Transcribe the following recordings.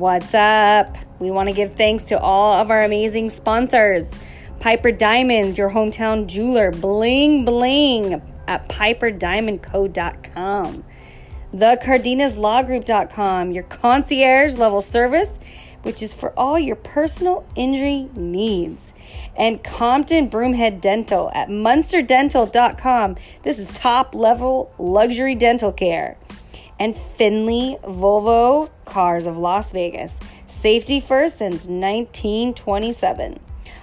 What's up? We want to give thanks to all of our amazing sponsors Piper Diamonds, your hometown jeweler, bling bling at piperdiamondco.com. The CardinasLawGroup.com, your concierge level service, which is for all your personal injury needs. And Compton Broomhead Dental at MunsterDental.com. This is top level luxury dental care and Findlay Volvo Cars of Las Vegas. Safety first since 1927.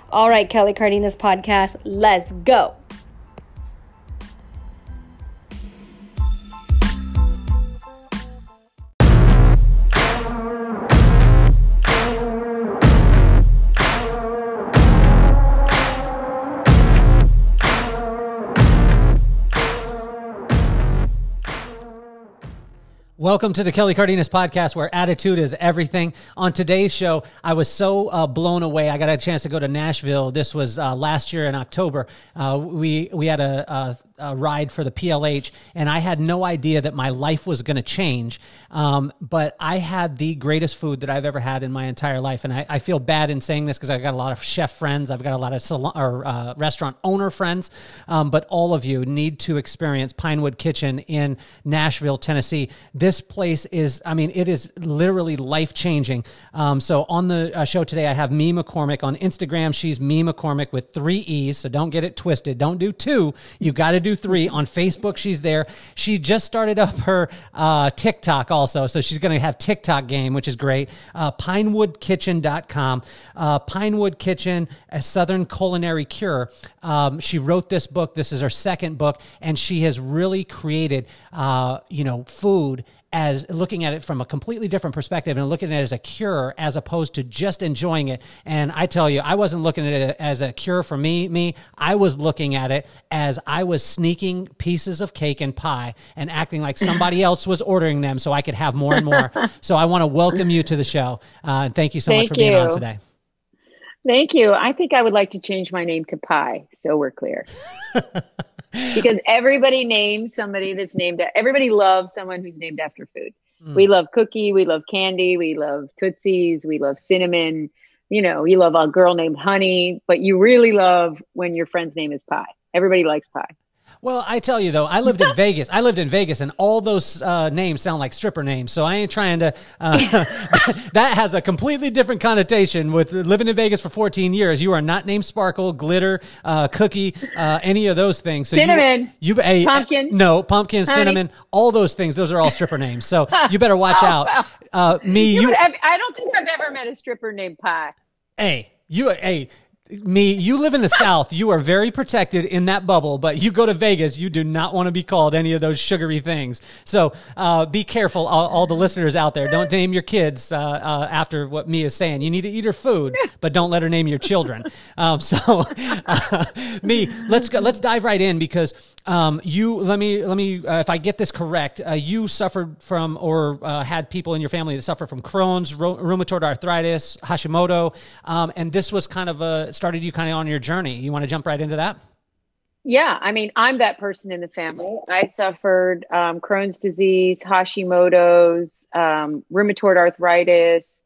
All right, Kelly Cardenas podcast, let's go. Welcome to the Kelly Cardenas podcast, where attitude is everything. On today's show, I was so uh, blown away. I got a chance to go to Nashville. This was uh, last year in October. Uh, we we had a, a uh, ride for the PLH, and I had no idea that my life was going to change. Um, but I had the greatest food that I've ever had in my entire life, and I, I feel bad in saying this because I've got a lot of chef friends, I've got a lot of salon or uh, restaurant owner friends, um, but all of you need to experience Pinewood Kitchen in Nashville, Tennessee. This place is, I mean, it is literally life changing. Um, so on the uh, show today, I have Mee McCormick on Instagram. She's Mee McCormick with three E's, so don't get it twisted. Don't do two. You got to do three. On Facebook, she's there. She just started up her uh, TikTok also. So she's going to have TikTok game, which is great. Uh, pinewoodkitchen.com. Uh, Pinewood Kitchen, a Southern Culinary Cure. Um, she wrote this book. This is her second book, and she has really created, uh, you know, food as looking at it from a completely different perspective and looking at it as a cure as opposed to just enjoying it. And I tell you, I wasn't looking at it as a cure for me. Me, I was looking at it as I was sneaking pieces of cake and pie and acting like somebody else was ordering them so I could have more and more. so I want to welcome you to the show. Uh, and thank you so thank much for you. being on today. Thank you. I think I would like to change my name to Pie, so we're clear. because everybody names somebody that's named everybody loves someone who's named after food. Mm. We love cookie, we love candy, we love tootsies, we love cinnamon. You know, you love a girl named Honey, but you really love when your friend's name is Pie. Everybody likes pie. Well, I tell you though, I lived in Vegas. I lived in Vegas, and all those uh, names sound like stripper names. So I ain't trying to. Uh, that has a completely different connotation. With living in Vegas for 14 years, you are not named Sparkle, Glitter, uh, Cookie, uh, any of those things. So cinnamon, you, you a, pumpkin, no pumpkin, honey. cinnamon, all those things. Those are all stripper names. So you better watch oh, out. Uh, Mee, you. you I don't think I've ever met a stripper named Pie. Hey, you, hey, Mee, you live in the South. You are very protected in that bubble, but you go to Vegas, you do not want to be called any of those sugary things. So uh, be careful, all, all, the listeners out there. Don't name your kids uh, uh, after what Mee is saying. You need to eat her food, but don't let her name your children. Um, so, uh, Mee, let's go, let's dive right in because um, you let me let me uh, if I get this correct, uh, you suffered from or had people in your family that suffer from Crohn's, rheumatoid arthritis, Hashimoto, um, and this was kind of a started you kind of on your journey. You want to jump right into that? Yeah, I mean, I'm that person in the family. I suffered um, Crohn's disease, Hashimoto's, um, rheumatoid arthritis,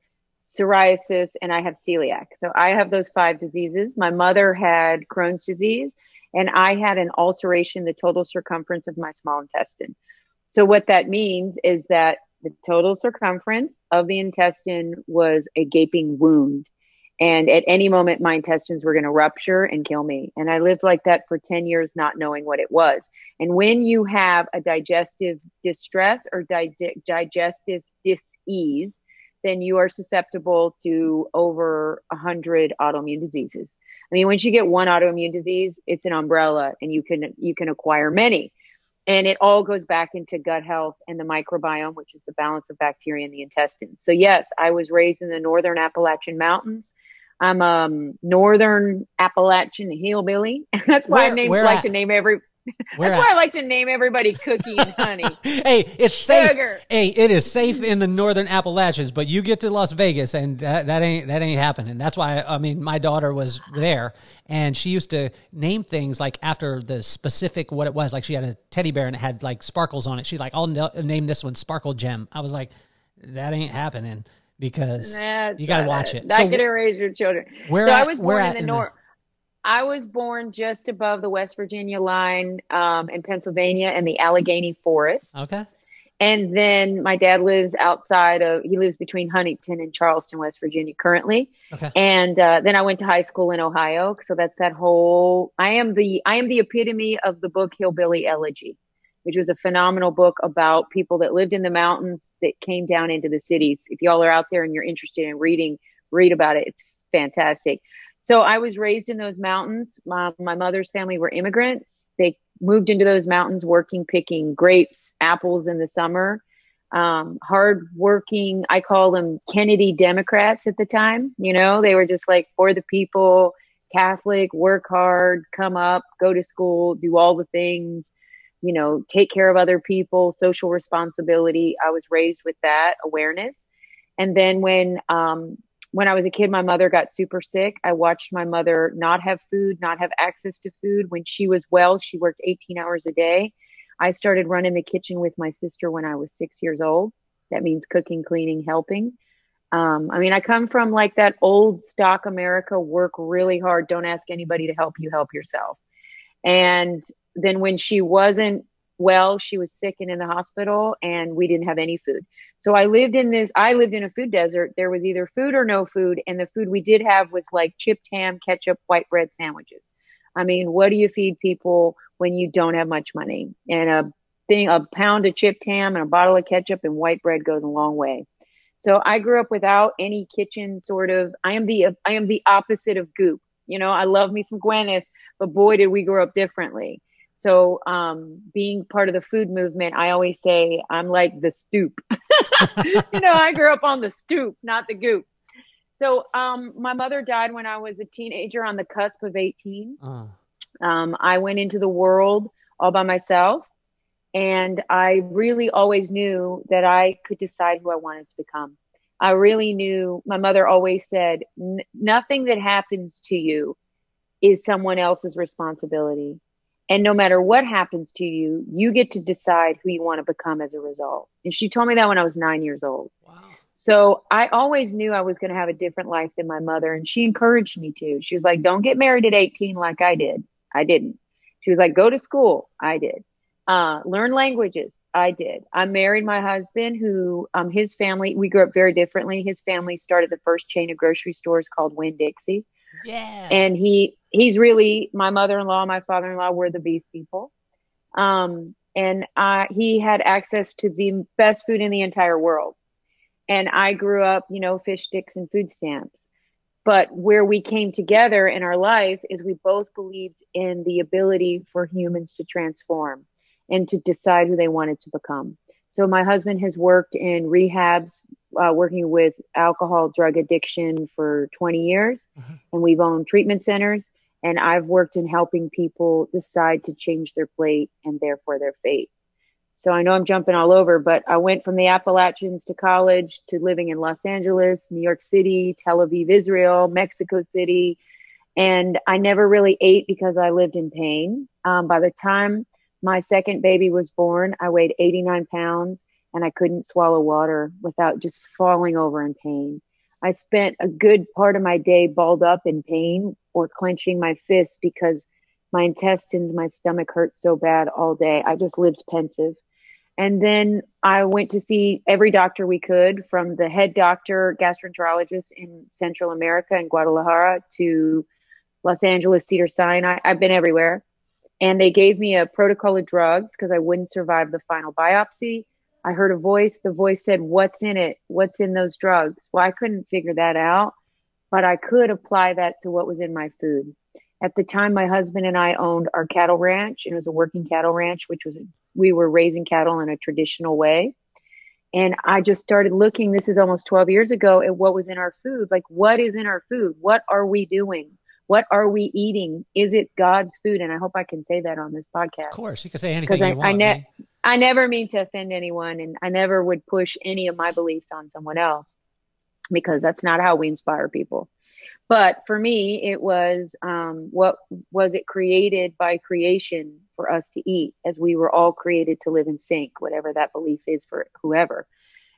psoriasis, and I have celiac. So I have those five diseases. My mother had Crohn's disease, and I had an ulceration, the total circumference of my small intestine. So what that means is that the total circumference of the intestine was a gaping wound. And at any moment, my intestines were going to rupture and kill me. And I lived like that for 10 years, not knowing what it was. And when you have a digestive distress or di- digestive disease, then you are susceptible to over 100 autoimmune diseases. I mean, once you get one autoimmune disease, it's an umbrella and you can, you can acquire many. And it all goes back into gut health and the microbiome, which is the balance of bacteria in the intestines. So yes, I was raised in the northern Appalachian Mountains. I'm um northern Appalachian hillbilly. That's why where, I named, like at? to name every. That's why I like to name everybody Cookie and Honey. hey, it's Sugar. safe. Hey, it is safe in the northern Appalachians, but you get to Las Vegas and that, that ain't that ain't happening. That's why I mean my daughter was there and she used to name things like after the specific what it was. Like she had a teddy bear and it had like sparkles on it. She's like, "I'll name this one Sparkle Gem." I was like, "That ain't happening." because That's you got to watch it. That So could erase your children. where so at- I was born at in the north. I was born just above the West Virginia line um, in Pennsylvania in the Allegheny Forest. Okay. And then my dad lives outside of, he lives between Huntington and Charleston, West Virginia currently. Okay. And uh, then I went to high school in Ohio. So that's that whole, I am the, I am the epitome of the book Hillbilly Elegy, which was a phenomenal book about people that lived in the mountains that came down into the cities. If y'all are out there and you're interested in reading, read about it. It's fantastic. So I was raised in those mountains. My, my mother's family were immigrants. They moved into those mountains working, picking grapes, apples in the summer. Um, hard working, I call them Kennedy Democrats at the time. You know, they were just like for the people, Catholic, work hard, come up, go to school, do all the things, you know, take care of other people, social responsibility. I was raised with that awareness. And then when um, when I was a kid, my mother got super sick. I watched my mother not have food, not have access to food. When she was well, she worked 18 hours a day. I started running the kitchen with my sister when I was six years old. That means cooking, cleaning, helping. Um, I mean, I come from like that old stock America work really hard. Don't ask anybody to help you, help yourself. And then when she wasn't well, she was sick and in the hospital, and we didn't have any food. So I lived in this, I lived in a food desert. There was either food or no food. And the food we did have was like chipped ham, ketchup, white bread sandwiches. I mean, what do you feed people when you don't have much money? And a thing, a pound of chipped ham and a bottle of ketchup and white bread goes a long way. So I grew up without any kitchen sort of, I am the, I am the opposite of goop. You know, I love me some Gwyneth, but boy, did we grow up differently. So, um, being part of the food movement, I always say I'm like the stoop. you know, I grew up on the stoop, not the goop. So, um, my mother died when I was a teenager on the cusp of 18. Uh, Um, I went into the world all by myself, and I really always knew that I could decide who I wanted to become. I really knew. My mother always said, "N- "Nothing that happens to you is someone else's responsibility." And no matter what happens to you, you get to decide who you want to become as a result. And she told me that when I was nine years old. wow. So I always knew I was going to have a different life than my mother. And she encouraged me to. She was like, don't get married at 18 like I did. I didn't. She was like, go to school. I did. Uh, learn languages. I did. I married my husband who, um, his family, we grew up very differently. His family started the first chain of grocery stores called Winn Dixie Yeah. and he he's really my mother-in-law my father-in-law were the beef people. Um and uh he had access to the best food in the entire world. And i grew up you know fish sticks and food stamps. But where we came together in our life is we both believed in the ability for humans to transform and to decide who they wanted to become. So my husband has worked in rehabs uh, working with alcohol drug addiction for 20 years and we've owned treatment centers and I've worked in helping people decide to change their plate and therefore their fate. So I know I'm jumping all over, but I went from the Appalachians to college to living in Los Angeles, New York City, Tel Aviv, Israel, Mexico City. And I never really ate because I lived in pain. Um, by the time my second baby was born, I weighed 89 pounds and I couldn't swallow water without just falling over in pain. I spent a good part of my day balled up in pain or clenching my fists because my intestines, my stomach hurt so bad all day. I just lived pensive. And then I went to see every doctor we could from the head doctor, gastroenterologist in Central America in Guadalajara to Los Angeles, Cedar Sinai. I've been everywhere. And they gave me a protocol of drugs because I wouldn't survive the final biopsy. I heard a voice. The voice said, What's in it? What's in those drugs? Well, I couldn't figure that out, but I could apply that to what was in my food. At the time, my husband and I owned our cattle ranch, and it was a working cattle ranch, which was we were raising cattle in a traditional way. And I just started looking, this is almost 12 years ago, at what was in our food. Like, what is in our food? What are we doing? What are we eating? Is it God's food? And I hope I can say that on this podcast. Of course, you can say anything I, want. I, ne-? I never mean to offend anyone, and I never would push any of my beliefs on someone else because that's not how we inspire people. But for me, it was um, what was it created by creation for us to eat, as we were all created to live in sync, whatever that belief is for whoever.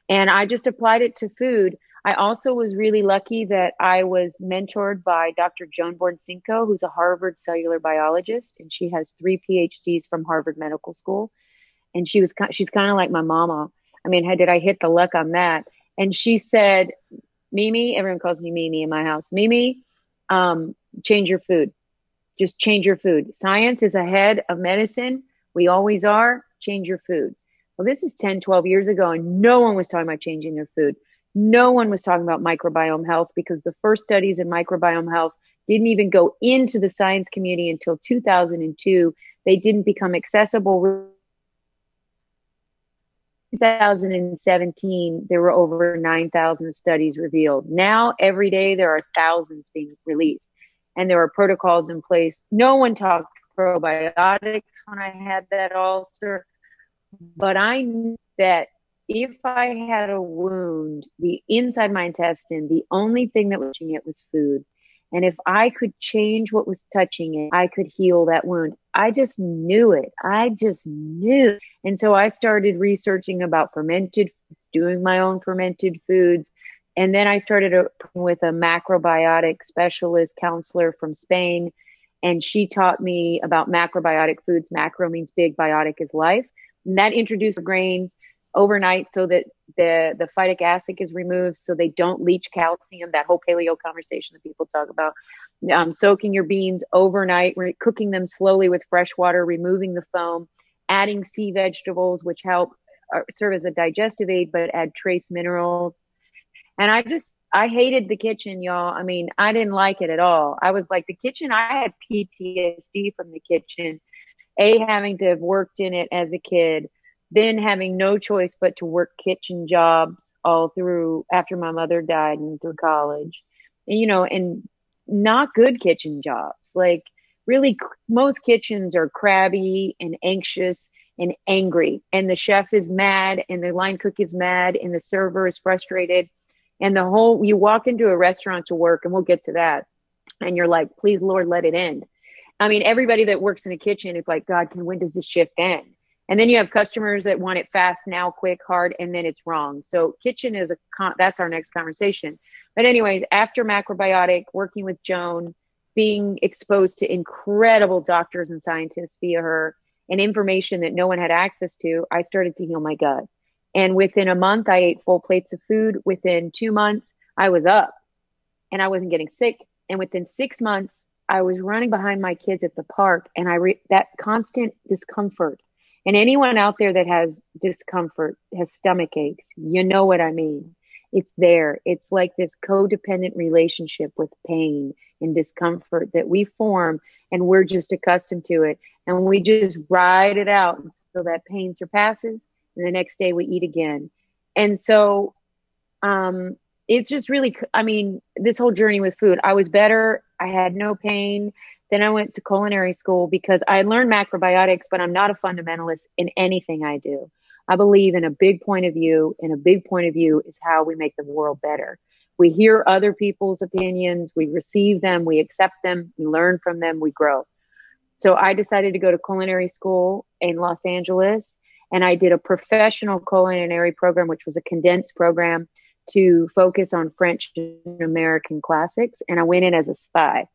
And I just applied it to food. I also was really lucky that I was mentored by Dr. Joan Borysenko, who's a Harvard cellular biologist, and she has three PhDs from Harvard Medical School. And she was she's kind of like my mama. I mean, how did I hit the luck on that? And she said, Mimi, everyone calls me Mimi in my house. Mimi, um, change your food. Just change your food. Science is ahead of medicine. We always are. Change your food. Well, this is 10, 12 years ago, and no one was talking about changing their food. No one was talking about microbiome health because the first studies in microbiome health didn't even go into the science community until 2002. They didn't become accessible. 2017, there were over 9,000 studies revealed. Now, every day, there are thousands being released, and there are protocols in place. No one talked probiotics when I had that ulcer, but I knew that if I had a wound, the inside my intestine, the only thing that was touching it was food. And if I could change what was touching it, I could heal that wound. I just knew it. I just knew. And so I started researching about fermented foods, doing my own fermented foods. And then I started with a macrobiotic specialist counselor from Spain. And she taught me about macrobiotic foods. Macro means big, biotic is life. And that introduced grains overnight so that the the phytic acid is removed so they don't leach calcium that whole paleo conversation that people talk about. Um, soaking your beans overnight re- cooking them slowly with fresh water removing the foam adding sea vegetables which help uh, serve as a digestive aid but add trace minerals. And i just i hated the kitchen y'all. I mean i didn't like it at all. I was like the kitchen i had ptsd from the kitchen. A having to have worked in it as a kid then having no choice but to work kitchen jobs all through after my mother died and through college. You know and not good kitchen jobs. Like really most kitchens are crabby and anxious and angry. And the chef is mad and the line cook is mad and the server is frustrated. And the whole you walk into a restaurant to work and we'll get to that. And you're like please lord let it end. I mean everybody that works in a kitchen is like god can when does this shift end and then you have customers that want it fast now, quick, hard, and then it's wrong. So kitchen is a con- that's our next conversation. But anyways, after macrobiotic, working with Joan, being exposed to incredible doctors and scientists via her and information that no one had access to, I started to heal my gut. And within a month, I ate full plates of food. Within two months, I was up and I wasn't getting sick. And within six months, I was running behind my kids at the park and I re- that constant discomfort and anyone out there that has discomfort, has stomach aches, you know what I mean. It's there. It's like this codependent relationship with pain and discomfort that we form and we're just accustomed to it. And we just ride it out until that pain surpasses. And the next day we eat again. And so, um, it's just really, I mean, this whole journey with food, I was better. I had no pain. Then I went to culinary school because I learned macrobiotics, but I'm not a fundamentalist in anything I do. I believe in a big point of view, and a big point of view is how we make the world better. We hear other people's opinions, we receive them, we accept them, we learn from them, we grow. So I decided to go to culinary school in Los Angeles, and I did a professional culinary program, which was a condensed program to focus on French and American classics. And I went in as a spy.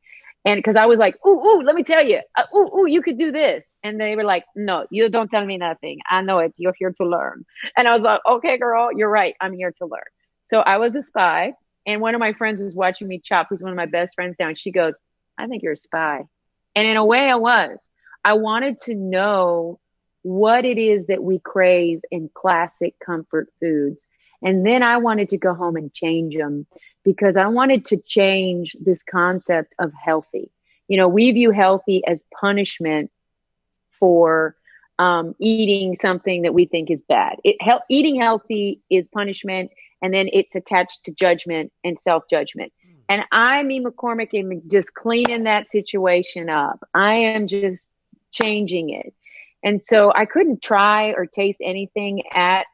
And because I was like, ooh, ooh, let me tell you, uh, ooh, ooh, you could do this. And they were like, no, you don't tell me nothing. I know it. You're here to learn. And I was like, okay, girl, you're right. I'm here to learn. So I was a spy. And one of my friends was watching me chop, who's one of my best friends now. And she goes, I think you're a spy. And in a way, I was. I wanted to know what it is that we crave in classic comfort foods. And then I wanted to go home and change them because I wanted to change this concept of healthy. You know, we view healthy as punishment for um, eating something that we think is bad. It, he- eating healthy is punishment, and then it's attached to judgment and self judgment. And I, Mee, McCormick, am just cleaning that situation up. I am just changing it. And so I couldn't try or taste anything at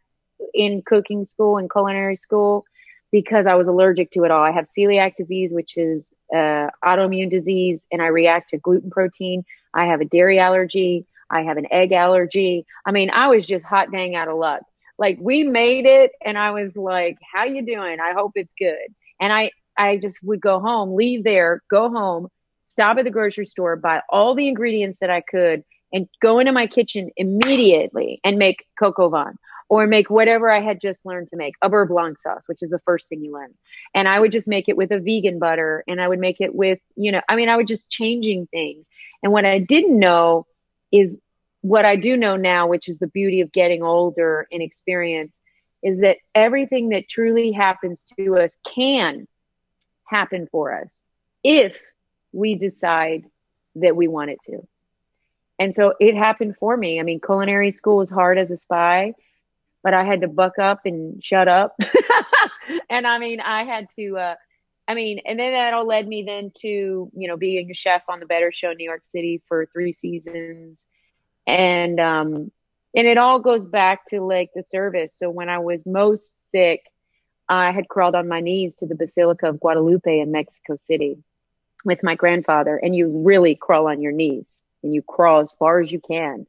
in cooking school and culinary school because I was allergic to it all. I have celiac disease, which is uh, autoimmune disease, and I react to gluten protein. I have a dairy allergy. I have an egg allergy. I mean, I was just hot dang out of luck. Like we made it and I was like, how you doing? I hope it's good. And I, I just would go home, leave there, go home, stop at the grocery store, buy all the ingredients that I could and go into my kitchen immediately and make coq au vin or make whatever I had just learned to make, a beurre blanc sauce, which is the first thing you learn. And I would just make it with a vegan butter and I would make it with, you know, I mean, I would just changing things. And what I didn't know is what I do know now, which is the beauty of getting older and experience, is that everything that truly happens to us can happen for us if we decide that we want it to. And so it happened for me. I mean, culinary school was hard as a spy, but I had to buck up and shut up. and I mean, I had to, uh, I mean, and then that all led me then to, you know, being a chef on the Better Show New York City for three seasons. And um and it all goes back to like the service. So when i was most sick i had crawled on my knees to the basilica of guadalupe in mexico city with my grandfather and you really crawl on your knees and you crawl as far as you can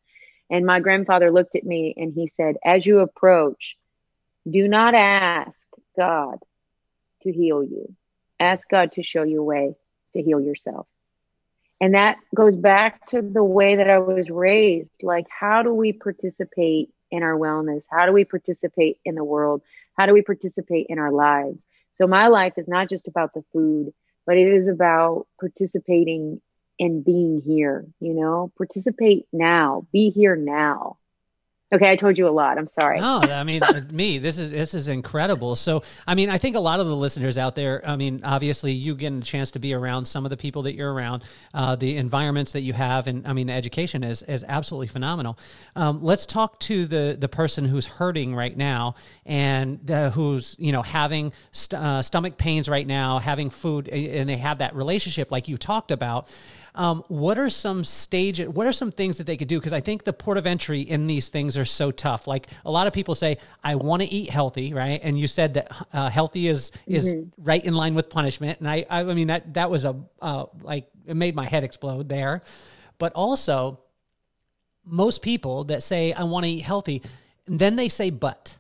and my grandfather looked at me and he said as you approach do not ask god to heal you ask god to show you a way to heal yourself and that goes back to the way that I was raised. Like, how do we participate in our wellness? How do we participate in the world? How do we participate in our lives? So, my life is not just about the food, but it is about participating and being here, you know, participate now, be here now. Okay, I told you a lot. I'm sorry. No, I mean uh, Mee. This is this is incredible. So, I mean, I think a lot of the listeners out there. I mean, obviously, you getting a chance to be around some of the people that you're around, uh, the environments that you have, and I mean, the education is is absolutely phenomenal. Um, let's talk to the the person who's hurting right now and uh, who's you know having st- uh, stomach pains right now, having food, and they have that relationship like you talked about. Um, what are some stage? What are some things that they could do? Because I think the port of entry in these things are so tough. Like a lot of people say, I want to eat healthy, right? And you said that uh, healthy is is mm-hmm. right in line with punishment. And I, I mean that that was a uh, like it made my head explode there. But also, most people that say I want to eat healthy, then they say but.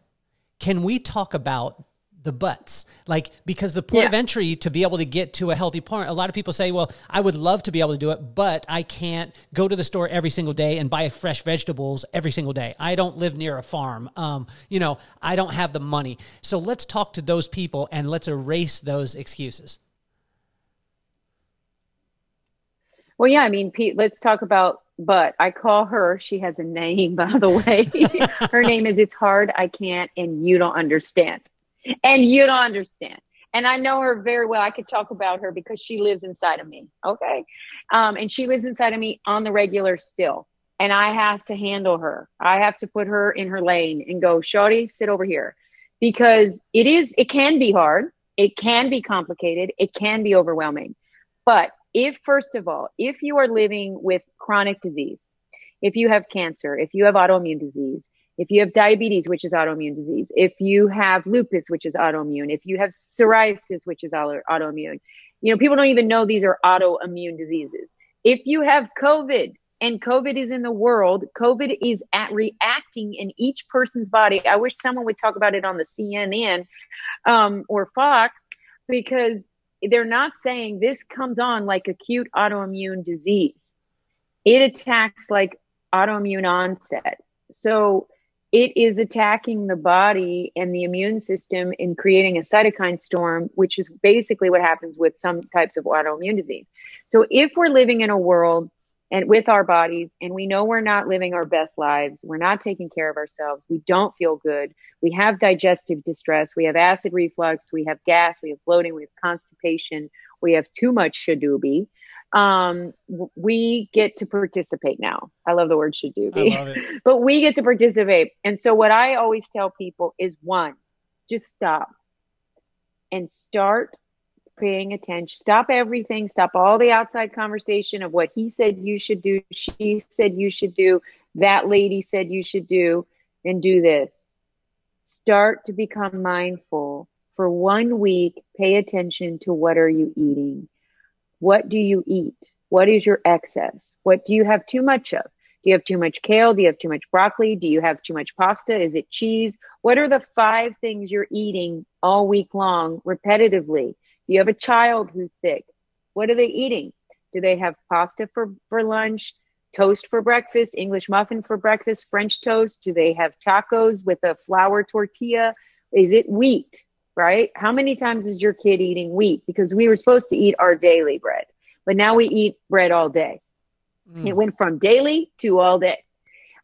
Can we talk about the butts. Like because the port yeah. of entry to be able to get to a healthy point a lot of people say well i would love to be able to do it but i can't go to the store every single day and buy fresh vegetables every single day. I don't live near a farm. Um, you know i don't have the money. So let's talk to those people and let's erase those excuses. Well yeah i mean pete let's talk about but. I call her, she has a name, by the way. her name is It's Hard, I Can't, and You Don't Understand and you don't understand. And I know her very well. I could talk about her because she lives inside of me. Okay. Um, and she lives inside of me on the regular still. And I have to handle her. I have to put her in her lane and go, Shorty, sit over here. Because it is, it can be hard. It can be complicated. It can be overwhelming. But if, first of all, if you are living with chronic disease, if you have cancer, if you have autoimmune disease, if you have diabetes, which is autoimmune disease, if you have lupus, which is autoimmune, if you have psoriasis, which is autoimmune, you know, people don't even know these are autoimmune diseases. If you have COVID and COVID is in the world, COVID is at reacting in each person's body. I wish someone would talk about it on the CNN um, or Fox because they're not saying this comes on like acute autoimmune disease. It attacks like autoimmune onset. So it is attacking the body and the immune system in creating a cytokine storm, which is basically what happens with some types of autoimmune disease. So if we're living in a world and with our bodies and we know we're not living our best lives, we're not taking care of ourselves, we don't feel good, we have digestive distress, we have acid reflux, we have gas, we have bloating, we have constipation, we have too much shadoobie, um, we get to participate now. I love the word should do, but we get to participate. And so what I always tell people is one, just stop and start paying attention. Stop everything. Stop all the outside conversation of what he said you should do. She said you should do. That lady said you should do and do this. Start to become mindful for one week. Pay attention to what are you eating? What do you eat? What is your excess? What do you have too much of? Do you have too much kale? Do you have too much broccoli? Do you have too much pasta? Is it cheese? What are the five things you're eating all week long repetitively? Do you have a child who's sick? What are they eating? Do they have pasta for, for lunch, toast for breakfast, English muffin for breakfast, French toast? Do they have tacos with a flour tortilla? Is it wheat, right? How many times is your kid eating wheat? Because we were supposed to eat our daily bread, but now we eat bread all day. Mm. It went from daily to all day.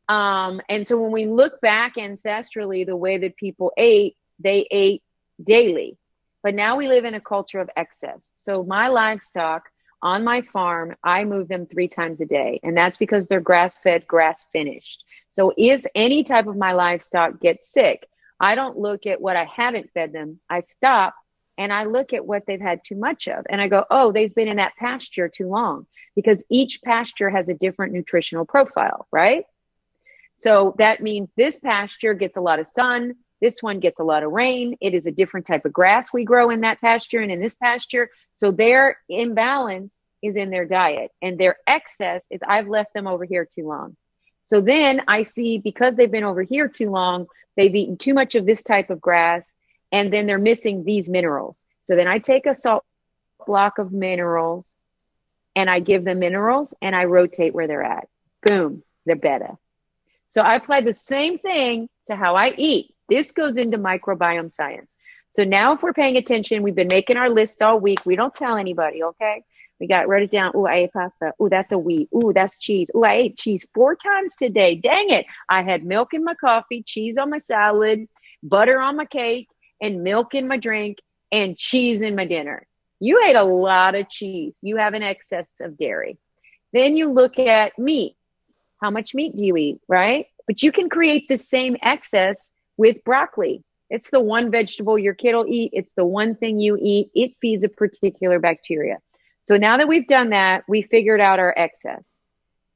Um, and so when we look back ancestrally, the way that people ate, they ate daily. But now we live in a culture of excess. So my livestock on my farm, I move them three times a day. And that's because they're grass fed, grass finished. So if any type of my livestock gets sick, I don't look at what I haven't fed them. I stop and I look at what they've had too much of. And I go, oh, they've been in that pasture too long because each pasture has a different nutritional profile, right? So that means this pasture gets a lot of sun. This one gets a lot of rain. It is a different type of grass we grow in that pasture and in this pasture. So their imbalance is in their diet and their excess is I've left them over here too long. So then I see because they've been over here too long, they've eaten too much of this type of grass and then they're missing these minerals. So then I take a salt block of minerals and I give them minerals and I rotate where they're at. Boom, they're better. So I apply the same thing to how I eat. This goes into microbiome science. So now if we're paying attention, we've been making our list all week. We don't tell anybody, okay? We got wrote it down. Oh, I ate pasta. Oh, that's a wheat. Oh, that's cheese. Oh, I ate cheese four times today. Dang it. I had milk in my coffee, cheese on my salad, butter on my cake, and milk in my drink and cheese in my dinner. You ate a lot of cheese. You have an excess of dairy. Then you look at meat. How much meat do you eat, right? But you can create the same excess with broccoli. It's the one vegetable your kid will eat. It's the one thing you eat. It feeds a particular bacteria. So now that we've done that, we figured out our excess.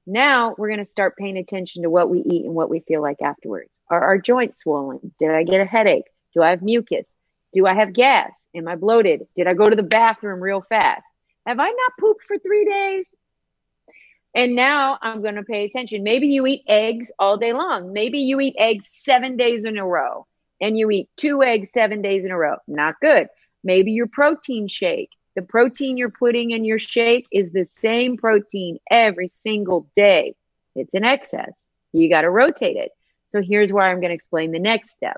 Now we're going to start paying attention to what we eat and what we feel like afterwards. Are our joints swollen? Did I get a headache? Do I have mucus? Do I have gas? Am I bloated? Did I go to the bathroom real fast? Have I not pooped for three days? And now I'm going to pay attention. Maybe you eat eggs all day long. Maybe you eat eggs seven days in a row and you eat two eggs seven days in a row. Not good. Maybe your protein shake. The protein you're putting in your shake is the same protein every single day. It's in excess. You got to rotate it. So here's where I'm going to explain the next step.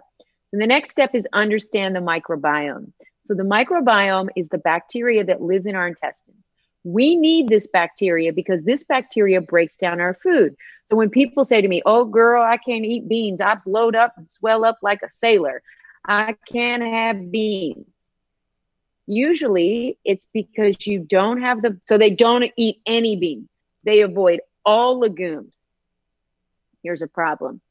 So the next step is understand the microbiome. So the microbiome is the bacteria that lives in our intestines. We need this bacteria because this bacteria breaks down our food. So when people say to me, Oh, girl, I can't eat beans, I bloat up and swell up like a sailor, I can't have beans. Usually it's because you don't have the, so they don't eat any beans. They avoid all legumes. Here's a problem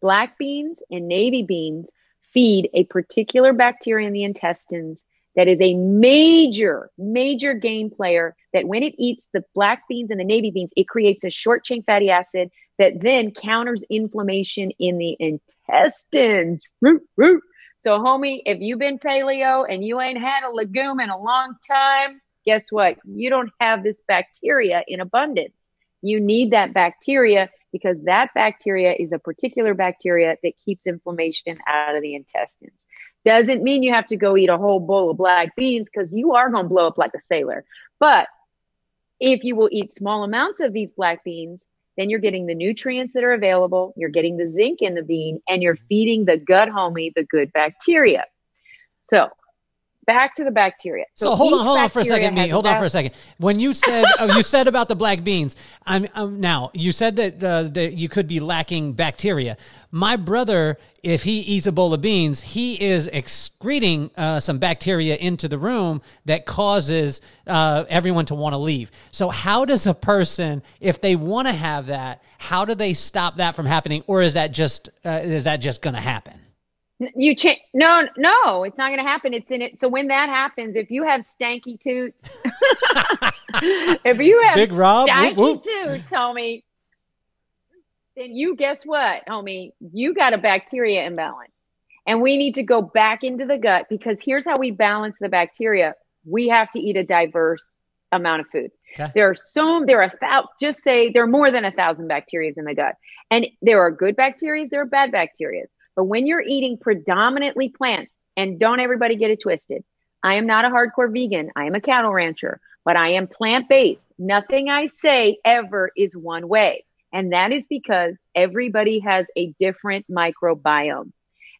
Black beans and navy beans feed a particular bacteria in the intestines that is a major, major game player that when it eats the black beans and the navy beans, it creates a short chain fatty acid that then counters inflammation in the intestines. Root, root. So, homie, if you've been paleo and you ain't had a legume in a long time, guess what? You don't have this bacteria in abundance. You need that bacteria because that bacteria is a particular bacteria that keeps inflammation out of the intestines. Doesn't mean you have to go eat a whole bowl of black beans because you are going to blow up like a sailor. But if you will eat small amounts of these black beans, then you're getting the nutrients that are available, you're getting the zinc in the bean, and you're feeding the gut homie the good bacteria. So back to the bacteria. So, so hold on, hold on for a second, Mee. Hold on for a second. When you said uh, you said about the black beans, I'm, um, now you said that uh, that you could be lacking bacteria. My brother, if he eats a bowl of beans, he is excreting uh, some bacteria into the room that causes uh, everyone to want to leave. So, how does a person, if they want to have that, how do they stop that from happening, or is that just uh, is that just going to happen? You change? No, no, it's not going to happen. It's in it. So when that happens, if you have stanky toots, if you have Big Rob, stanky whoop, whoop. toots, homie, then you guess what, homie? You got a bacteria imbalance, and we need to go back into the gut because here's how we balance the bacteria. We have to eat a diverse amount of food. Okay. There are so there are thousand, just say there are more than a thousand bacteria in the gut, and there are good bacteria, there are bad bacteria. But when you're eating predominantly plants, and don't everybody get it twisted, I am not a hardcore vegan. I am a cattle rancher, but I am plant based. Nothing I say ever is one way. And that is because everybody has a different microbiome.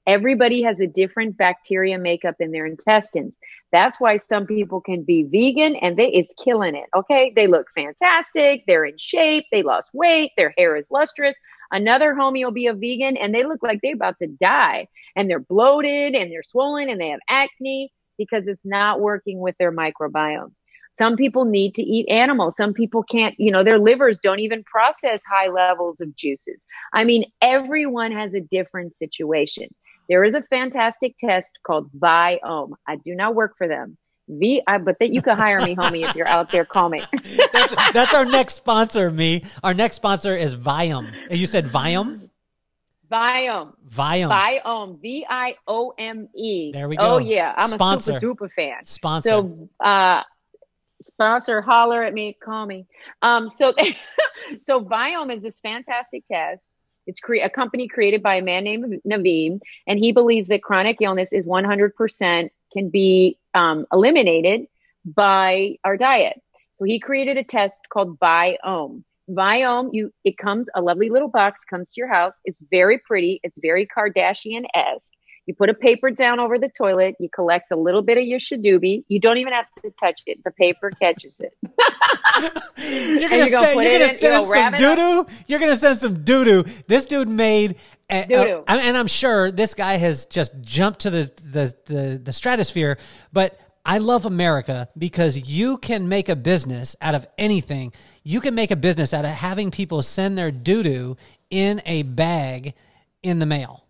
Everybody has a different bacteria makeup in their intestines. That's why some people can be vegan and they is killing it. Okay. They look fantastic. They're in shape. They lost weight. Their hair is lustrous. Another homie will be a vegan and they look like they're about to die and they're bloated and they're swollen and they have acne because it's not working with their microbiome. Some people need to eat animals. Some people can't, you know, their livers don't even process high levels of juices. I mean, everyone has a different situation. There is a fantastic test called Viome. I do not work for them. V, I, but that you can hire me, homie, if you're out there. Call me. that's, that's our next sponsor. Me, our next sponsor is Viome. You said Viome. Viome. Viome. Viome. V I O M E. There we go. Oh yeah, I'm Sponsor. a super duper fan. Sponsor. So, uh, sponsor, holler at me, call me. Um, so, so Viome is this fantastic test. It's cre- a company created by a man named Naveen, and he believes that chronic illness is 100% can be um, eliminated by our diet. So he created a test called Viome. Viome, you it comes a lovely little box comes to your house. It's very pretty. It's very Kardashian esque. You put a paper down over the toilet. You collect a little bit of your shadoobie. You don't even have to touch it. The paper catches it. you're gonna, you're gonna send, you're gonna send some doo doo. You're gonna send some doo doo. This dude made. a- a- Doo-doo. and I'm sure this guy has just jumped to the, the the the stratosphere. But I love America because you can make a business out of anything. You can make a business out of having people send their doo doo in a bag in the mail.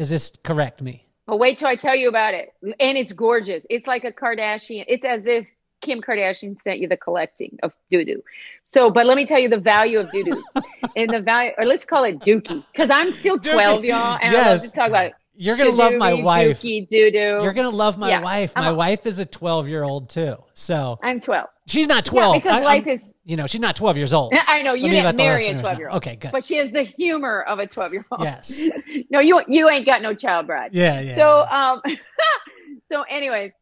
Is this correct, Mee? But wait till I tell you about it. And it's gorgeous. It's like a Kardashian. It's as if Kim Kardashian sent you the collecting of doo doo. So, but let me tell you the value of doo doo. and the value, or let's call it dookie, because I'm still 12, y'all, and I love to talk about You're gonna love my wife. You're gonna love my Yeah. wife. My wife is a 12 year old too. So I'm 12. she's not 12. because I- life I'm- is- You know, she's not 12 years old. I know you let didn't marry a 12 year old. Okay, good. But she has the humor of a 12 year old. Yes. no, you you ain't got no child bride. Yeah, yeah. So um so anyways,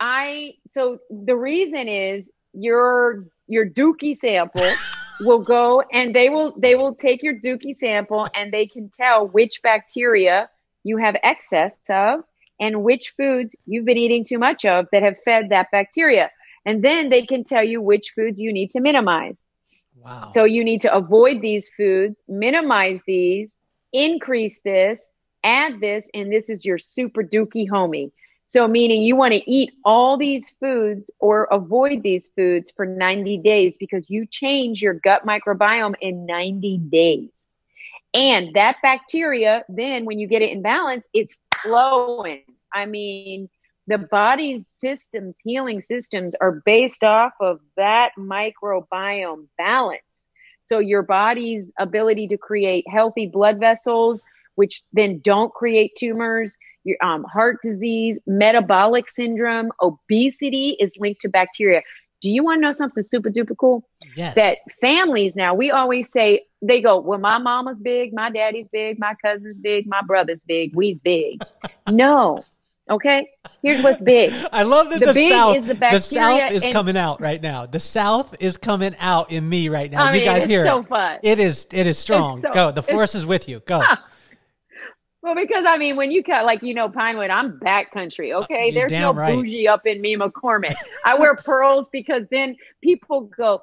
I so the reason is your your dookie sample will go and they will they will take your dookie sample and they can tell which bacteria you have excess of and which foods you've been eating too much of that have fed that bacteria. And then they can tell you which foods you need to minimize. wow. So you need to avoid these foods, minimize these, increase this, add this, and this is your super dookie homie. So meaning you want to eat all these foods or avoid these foods for 90 days because you change your gut microbiome in 90 days. And that bacteria, then when you get it in balance, it's flowing. I mean, the body's systems, healing systems are based off of that microbiome balance. So your body's ability to create healthy blood vessels, which then don't create tumors, your um, heart disease, metabolic syndrome, obesity is linked to bacteria. Do you want to know something super duper cool? yes. that families now we always say they go well my mama's big my daddy's big my cousin's big my brother's big we's big no okay here's what's big I love that the the, South, is the the South is and- coming out right now. The South is coming out in me right now. I you mean, guys it's hear so it. fun. It is. It is strong. so- Go. The force is with you. Go. Well because i mean when you cut like you know pinewood i'm backcountry okay? you're there's no right. bougie up in Mee McCormick. I wear pearls because then people go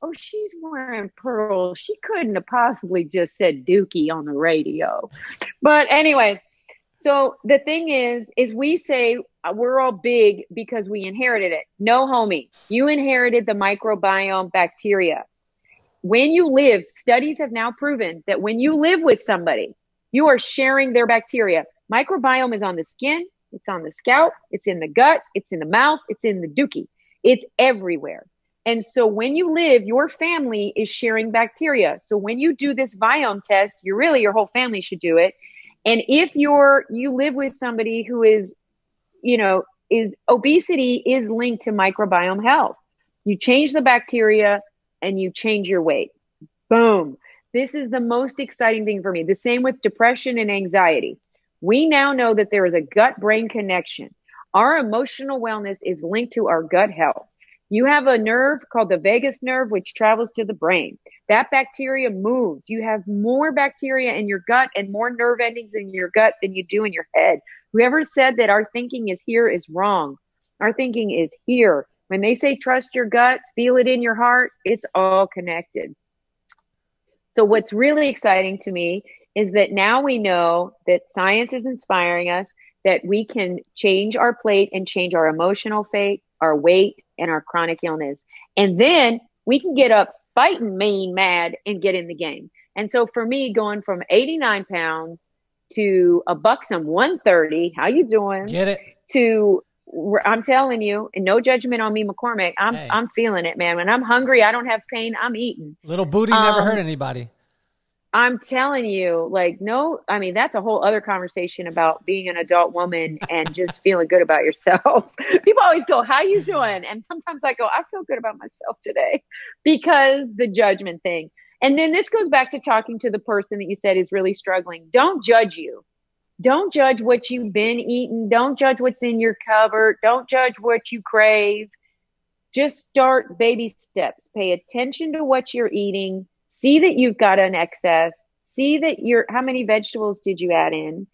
oh she's wearing pearls. She couldn't have possibly just said dookie on the radio. But anyways so the thing is is we say uh, we're all big because we inherited it. No homie you inherited the microbiome bacteria. When you live studies have now proven that when you live with somebody you are sharing their bacteria microbiome is on the skin it's on the scalp it's in the gut it's in the mouth it's in the dookie it's everywhere and so when you live, your family is sharing bacteria. So when you do this Viome test, you really, your whole family should do it. And if you're, you live with somebody who is, you know, is obesity is linked to microbiome health. You change the bacteria and you change your weight. Boom. This is the most exciting thing for me. The same with depression and anxiety. We now know that there is a gut brain connection. Our emotional wellness is linked to our gut health. You have a nerve called the vagus nerve, which travels to the brain. That bacteria moves. You have more bacteria in your gut and more nerve endings in your gut than you do in your head. Whoever said that our thinking is here is wrong. Our thinking is here. When they say trust your gut, feel it in your heart, it's all connected. So, what's really exciting to me is that now we know that science is inspiring us, that we can change our plate and change our emotional fate, our weight, and our chronic illness. And then we can get up fighting mean, mad, and get in the game. And so for me, going from 89 pounds to a buxom 130, how you doing? Get it? To I'm telling you, and no judgment on Mee, McCormick. I'm hey. I'm feeling it, man. When I'm hungry, I don't have pain. I'm eating. Little booty never um, hurt anybody. I'm telling you, like, no, I mean, that's a whole other conversation about being an adult woman and just feeling good about yourself. People always go, How you doing? And sometimes I go, I feel good about myself today because the judgment thing. And then this goes back to talking to the person that you said is really struggling. Don't judge you. Don't judge what you've been eating. Don't judge what's in your cupboard. Don't judge what you crave. Just start baby steps. Pay attention to what you're eating see that you've got an excess see that you're how many vegetables did you add in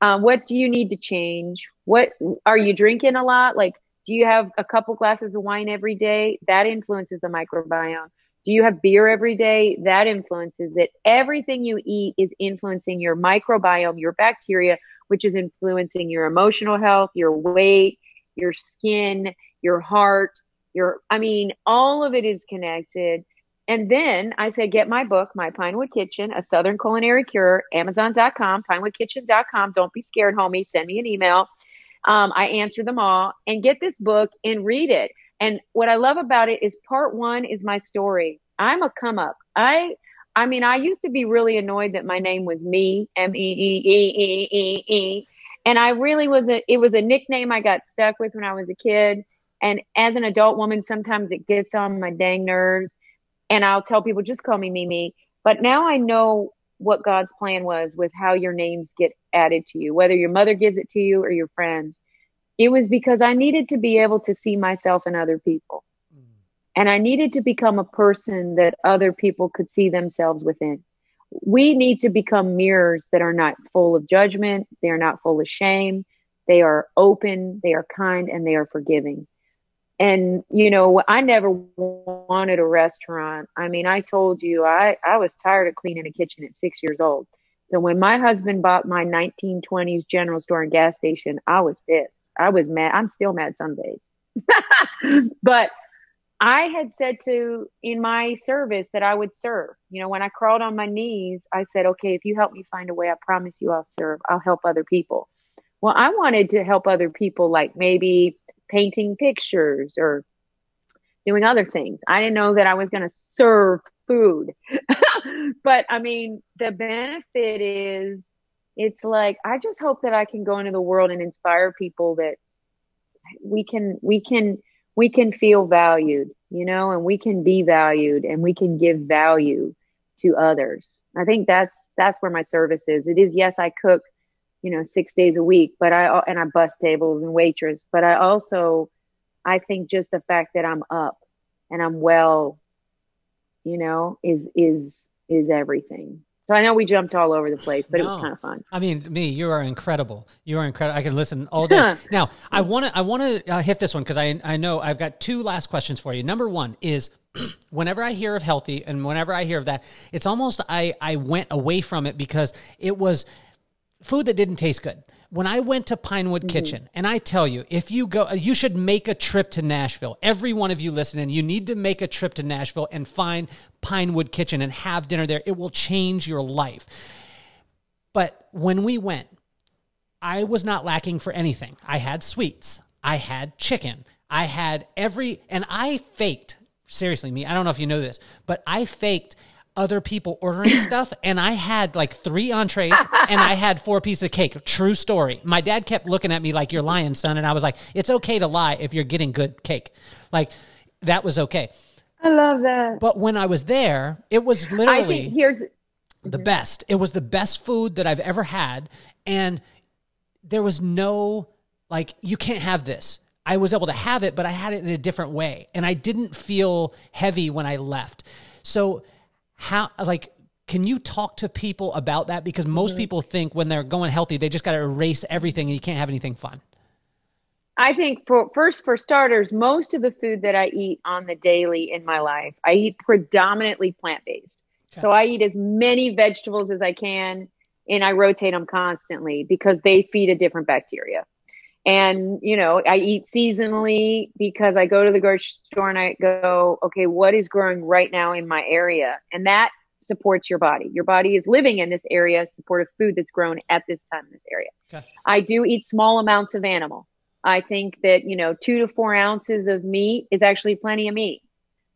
um, what do you need to change what are you drinking a lot like do you have a couple glasses of wine every day that influences the microbiome do you have beer every day that influences it everything you eat is influencing your microbiome your bacteria which is influencing your emotional health your weight your skin your heart your i mean all of it is connected and then I said, get my book, My Pinewood Kitchen, A Southern Culinary Cure, Amazon.com, pinewoodkitchen.com. Don't be scared, homie. Send me an email. Um, I answer them all and get this book and read it. And what I love about it is part one is my story. I'm a come up. I, I mean, I used to be really annoyed that my name was Mee, M E E E E E E. And I really was a, it was a nickname I got stuck with when I was a kid. And as an adult woman, sometimes it gets on my dang nerves and I'll tell people just call me Mimi. But now I know what God's plan was with how your names get added to you, whether your mother gives it to you or your friends. It was because I needed to be able to see myself in other people. Mm. And I needed to become a person that other people could see themselves within. We need to become mirrors that are not full of judgment, they are not full of shame, they are open, they are kind, and they are forgiving. And, you know, I never wanted a restaurant. I mean, I told you I, I was tired of cleaning a kitchen at six years old. So when my husband bought my 1920s general store and gas station, I was pissed. I was mad. I'm still mad some days. but I had said to in my service that I would serve. You know, when I crawled on my knees, I said, okay, if you help me find a way, I promise you I'll serve. I'll help other people. Well, I wanted to help other people, like maybe painting pictures or doing other things. I didn't know that I was going to serve food. but I mean, the benefit is it's like I just hope that I can go into the world and inspire people that we can we can we can feel valued, you know, and we can be valued and we can give value to others. I think that's that's where my service is. It is yes, I cook you know, six days a week, but I, and I bus tables and waitress, but I also, I think just the fact that I'm up and I'm well, you know, is, is, is everything. So I know we jumped all over the place, but no. it was kind of fun. I mean, Mee, you are incredible. You are incredible. I can listen all day. now, I want to I want to uh, hit this one because I I know I've got two last questions for you. Number one is, whenever I hear of healthy and whenever I hear of that, it's almost I I went away from it because it was food that didn't taste good. When I went to Pinewood mm-hmm. Kitchen, and I tell you, if you go, you should make a trip to Nashville. Every one of you listening, you need to make a trip to Nashville and find Pinewood Kitchen and have dinner there. It will change your life. But when we went, I was not lacking for anything. I had sweets, I had chicken, I had every, and I faked, seriously, Mee, I don't know if you know this, but I faked other people ordering stuff and I had like three entrees and I had four pieces of cake. True story. My dad kept looking at me like you're lying, son. And I was like, it's okay to lie if you're getting good cake. Like that was okay. I love that. But when I was there, it was I literally think here's the best. It was the best food that I've ever had. And there was no, like, you can't have this. I was able to have it, but I had it in a different way. And I didn't feel heavy when I left. So, how, like, can you talk to people about that? Because most mm-hmm. people think when they're going healthy, they just got to erase everything and you can't have anything fun. I think for first for starters, most of the food that I eat on the daily in my life, I eat predominantly plant based. Okay. So I eat as many vegetables as I can and I rotate them constantly because they feed a different bacteria. And, you know, I eat seasonally because I go to the grocery store and I go, okay, what is growing right now in my area? And that supports your body. Your body is living in this area, supportive food that's grown at this time in this area. Okay. I do eat small amounts of animal. I think that, you know, two to four ounces of meat is actually plenty of meat.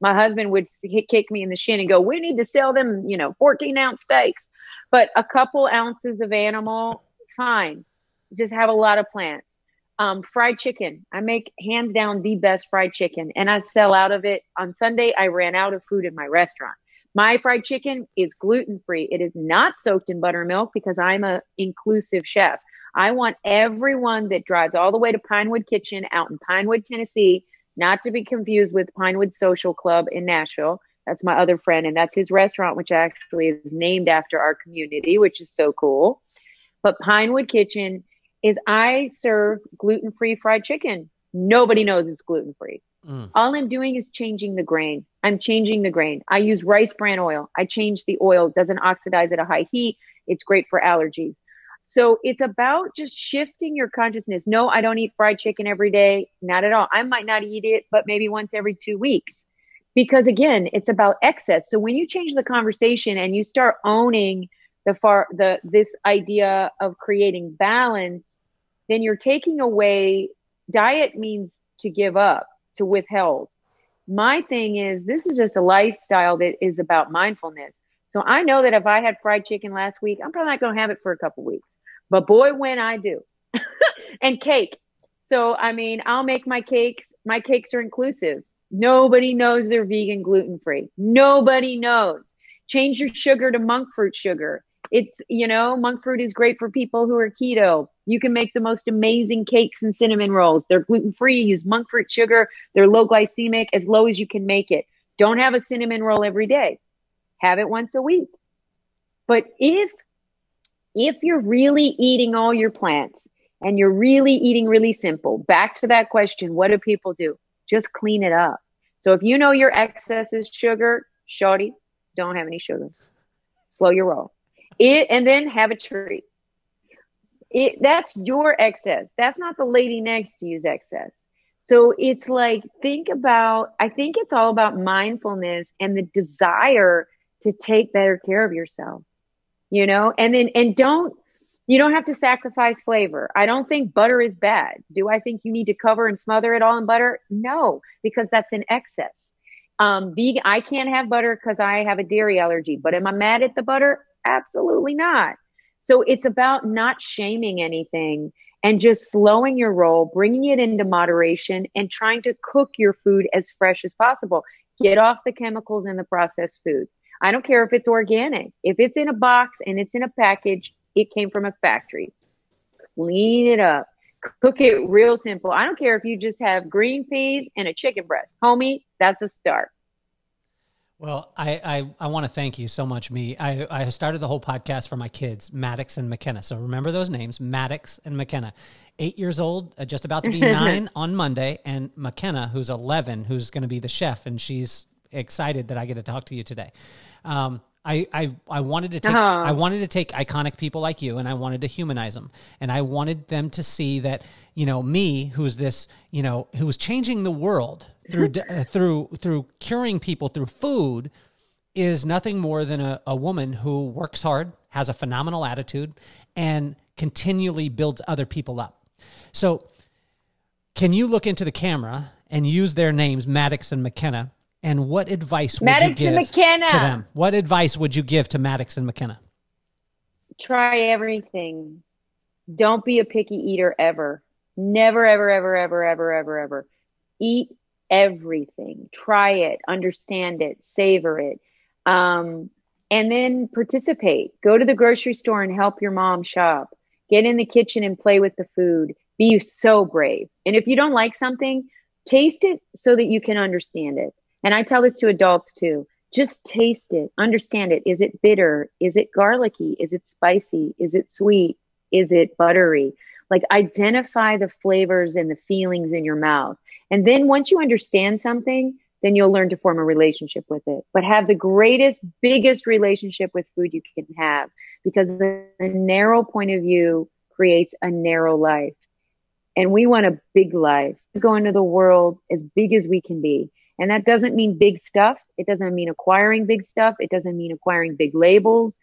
My husband would hit, kick me in the shin and go, we need to sell them, you know, 14 ounce steaks, but a couple ounces of animal, fine. Just have a lot of plants. Um, fried chicken. I make hands down the best fried chicken and I sell out of it. On Sunday, I ran out of food in my restaurant. My fried chicken is gluten free. It is not soaked in buttermilk because I'm a inclusive chef. I want everyone that drives all the way to Pinewood Kitchen out in Pinewood, Tennessee, not to be confused with Pinewood Social Club in Nashville. That's my other friend, and that's his restaurant, which actually is named after our community, which is so cool. But Pinewood Kitchen is I serve gluten free fried chicken. Nobody knows it's gluten free. Mm. All I'm doing is changing the grain. I'm changing the grain. I use rice bran oil. I change the oil. It doesn't oxidize at a high heat. It's great for allergies. So it's about just shifting your consciousness. No, I don't eat fried chicken every day. Not at all. I might not eat it, but maybe once every two weeks. Because again, it's about excess. So when you change the conversation and you start owning the far, the, this idea of creating balance, then you're taking away diet means to give up, to withhold. My thing is, this is just a lifestyle that is about mindfulness. So I know that if I had fried chicken last week, I'm probably not going to have it for a couple weeks. But boy, when I do. and cake. So, I mean, I'll make my cakes. My cakes are inclusive. Nobody knows they're vegan, gluten free. Nobody knows. Change your sugar to monk fruit sugar. It's, you know, monk fruit is great for people who are keto. You can make the most amazing cakes and cinnamon rolls. They're gluten free. Use monk fruit sugar. They're low glycemic, as low as you can make it. Don't have a cinnamon roll every day. Have it once a week. But if if you're really eating all your plants and you're really eating really simple, back to that question, what do people do? Just clean it up. So if you know your excess is sugar, shorty, don't have any sugar. Slow your roll. It and then have a treat. It that's your excess. That's not the lady next to you's excess. So it's like think about I think it's all about mindfulness and the desire to take better care of yourself you know and then and don't you don't have to sacrifice flavor i don't think butter is bad do i think you need to cover and smother it all in butter no because that's an excess um vegan i can't have butter because i have a dairy allergy but am i mad at the butter absolutely not so it's about not shaming anything and just slowing your roll bringing it into moderation and trying to cook your food as fresh as possible get off the chemicals in the processed food I don't care if it's organic. If it's in a box and it's in a package, it came from a factory. Clean it up. Cook it real simple. I don't care if you just have green peas and a chicken breast. Homie, that's a start. Well, I, I, I want to thank you so much, Mee. I, I started the whole podcast for my kids, Maddox and McKenna. So remember those names, Maddox and McKenna. Eight years old, uh, just about to be nine on Monday, and McKenna, who's 11, who's going to be the chef, and she's excited that I get to talk to you today. Um, I, I, I wanted to take Uh-huh. I wanted to take iconic people like you and I wanted to humanize them and I wanted them to see that you know Mee who's this you know who was changing the world through uh, through through curing people through food is nothing more than a, a woman who works hard has a phenomenal attitude and continually builds other people up so can you look into the camera and use their names Maddox and McKenna and what advice would Maddox you give to them? What advice would you give to Maddox and McKenna? Try everything. Don't be a picky eater ever. Never, ever, ever, ever, ever, ever, ever. Eat everything. Try it, understand it, savor it. Um, and then participate. Go to the grocery store and help your mom shop. Get in the kitchen and play with the food. Be so brave. And if you don't like something, taste it so that you can understand it. And I tell this to adults too. Just taste it, understand it. Is it bitter? Is it garlicky? Is it spicy? Is it sweet? Is it buttery? Like identify the flavors and the feelings in your mouth. And then once you understand something, then you'll learn to form a relationship with it. But have the greatest, biggest relationship with food you can have because the narrow point of view creates a narrow life. And we want a big life, go into the world as big as we can be. And that doesn't mean big stuff. It doesn't mean acquiring big stuff. It doesn't mean acquiring big labels.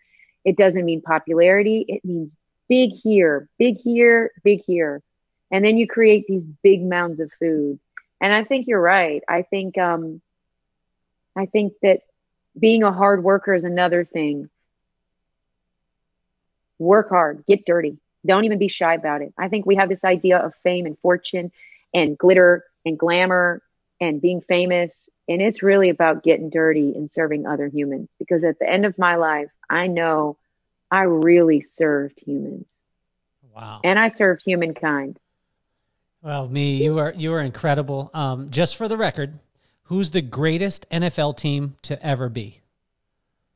It doesn't mean popularity. It means big here, big here, big here. And then you create these big mounds of food and I think you're right. I think um, I think that being a hard worker is another thing. Work hard, get dirty. Don't even be shy about it. I think we have this idea of fame and fortune and glitter and glamour and being famous. And it's really about getting dirty and serving other humans. Because at the end of my life, I know I really served humans. Wow. And I served humankind. Well, Mee, you are you are incredible. Um, just for the record, who's the greatest NFL team to ever be?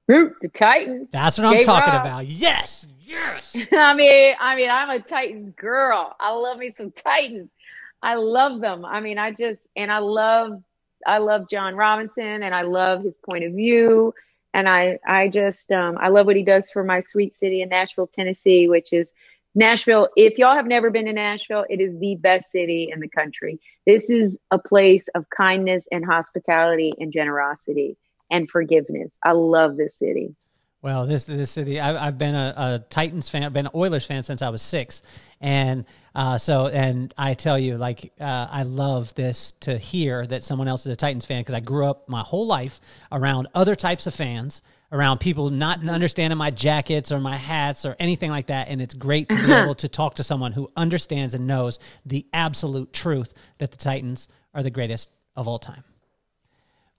The Titans. That's what I'm talking about. Yes, yes. I mean, I mean, I'm a Titans girl. I love me some Titans. I love them. I mean, I just and I love I love Jon Robinson and I love his point of view. And I I just um, I love what he does for my sweet city in Nashville, Tennessee, which is Nashville, if y'all have never been to Nashville, it is the best city in the country. This is a place of kindness and hospitality and generosity and forgiveness. I love this city. Well, this this city, I've, I've been a, a, Titans fan, I've been an Oilers fan since I was six, and uh, so and I tell you, like uh, I love this to hear that someone else is a Titans fan because I grew up my whole life around other types of fans around people not understanding my jackets or my hats or anything like that. And it's great to be able to talk to someone who understands and knows the absolute truth that the Titans are the greatest of all time.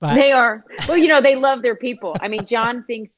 But, they are. Well, you know, they love their people. I mean, John thinks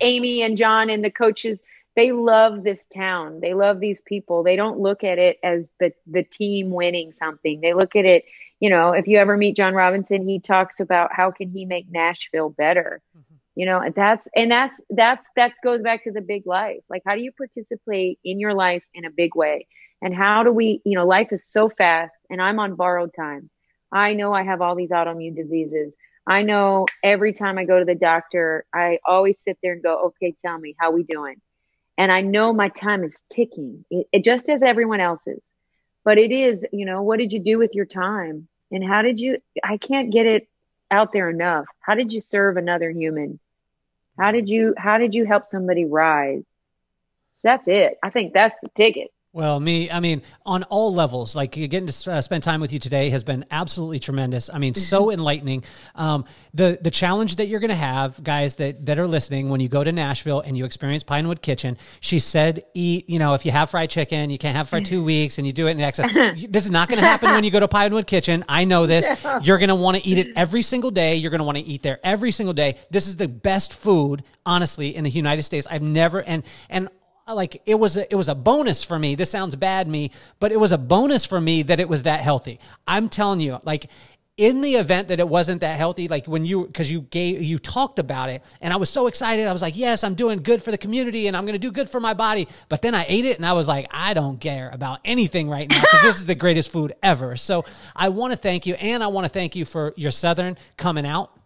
Amy and John and the coaches, they love this town. They love these people. They don't look at it as the the team winning something. They look at it, you know, if you ever meet Jon Robinson, he talks about how can he make Nashville better mm-hmm. you know and that's and that's that's that goes back to the big life like how do you participate in your life in a big way and how do we you know life is so fast and i'm on borrowed time i know i have all these autoimmune diseases i know every time i go to the doctor i always sit there and go okay tell me how we doing and i know my time is ticking it, it just as everyone else's but it is you know what did you do with your time and how did you i can't get it out there enough. How did you serve another human? How did you how did you help somebody rise? That's it. I think that's the ticket. Well, Mee, I mean, on all levels, like getting to uh, spend time with you today has been absolutely tremendous. I mean, so enlightening. Um, the the challenge that you're going to have, guys that that are listening, when you go to Nashville and you experience Pinewood Kitchen, she said, eat. You know, if you have fried chicken, you can't have for two weeks, and you do it in excess. this is not going to happen when you go to Pinewood Kitchen. I know this. You're going to want to eat it every single day. You're going to want to eat there every single day. This is the best food, honestly, in the United States. I've never and and like it was a, it was a bonus for me. This sounds bad Mee, but it was a bonus for me that it was that healthy. I'm telling you, like in the event that it wasn't that healthy, like when you because you gave you talked about it, and I was so excited. I was like, yes, I'm doing good for the community, and I'm going to do good for my body. But then I ate it, and I was like, I don't care about anything right now because this is the greatest food ever. So I want to thank you, and I want to thank you for your Southern coming out.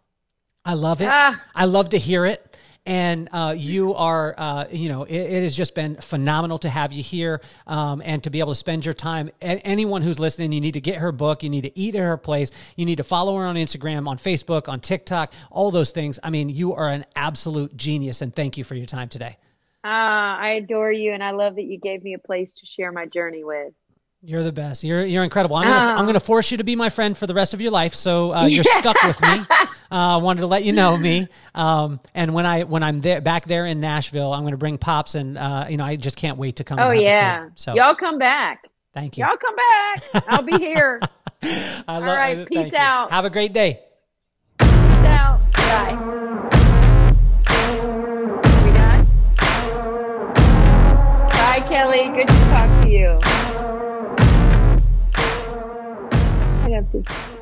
I love it. Ah. I love to hear it and uh, you are, uh, you know, it, it, has just been phenomenal to have you here um, and to be able to spend your time. anyone who's listening, you need to get her book. You need to eat at her place. You need to follow her on Instagram, on Facebook, on TikTok, all those things. I mean, you are an absolute genius, and thank you for your time today. Ah, I adore you, and I love that you gave me a place to share my journey with. You're the best. You're you're incredible. I'm gonna, oh. I'm gonna force you to be my friend for the rest of your life. So uh, you're stuck with me. I uh, wanted to let you know Mee. Um, and when I when I'm there back there in Nashville, I'm gonna bring pops, and uh, you know I just can't wait to come. Back. Oh yeah. So y'all come back. Thank you. Y'all come back. I'll be here. I love right, thank peace you. out. Have a great day. Peace out. Bye. Bye, Kelly. Good to talk to you. Have to.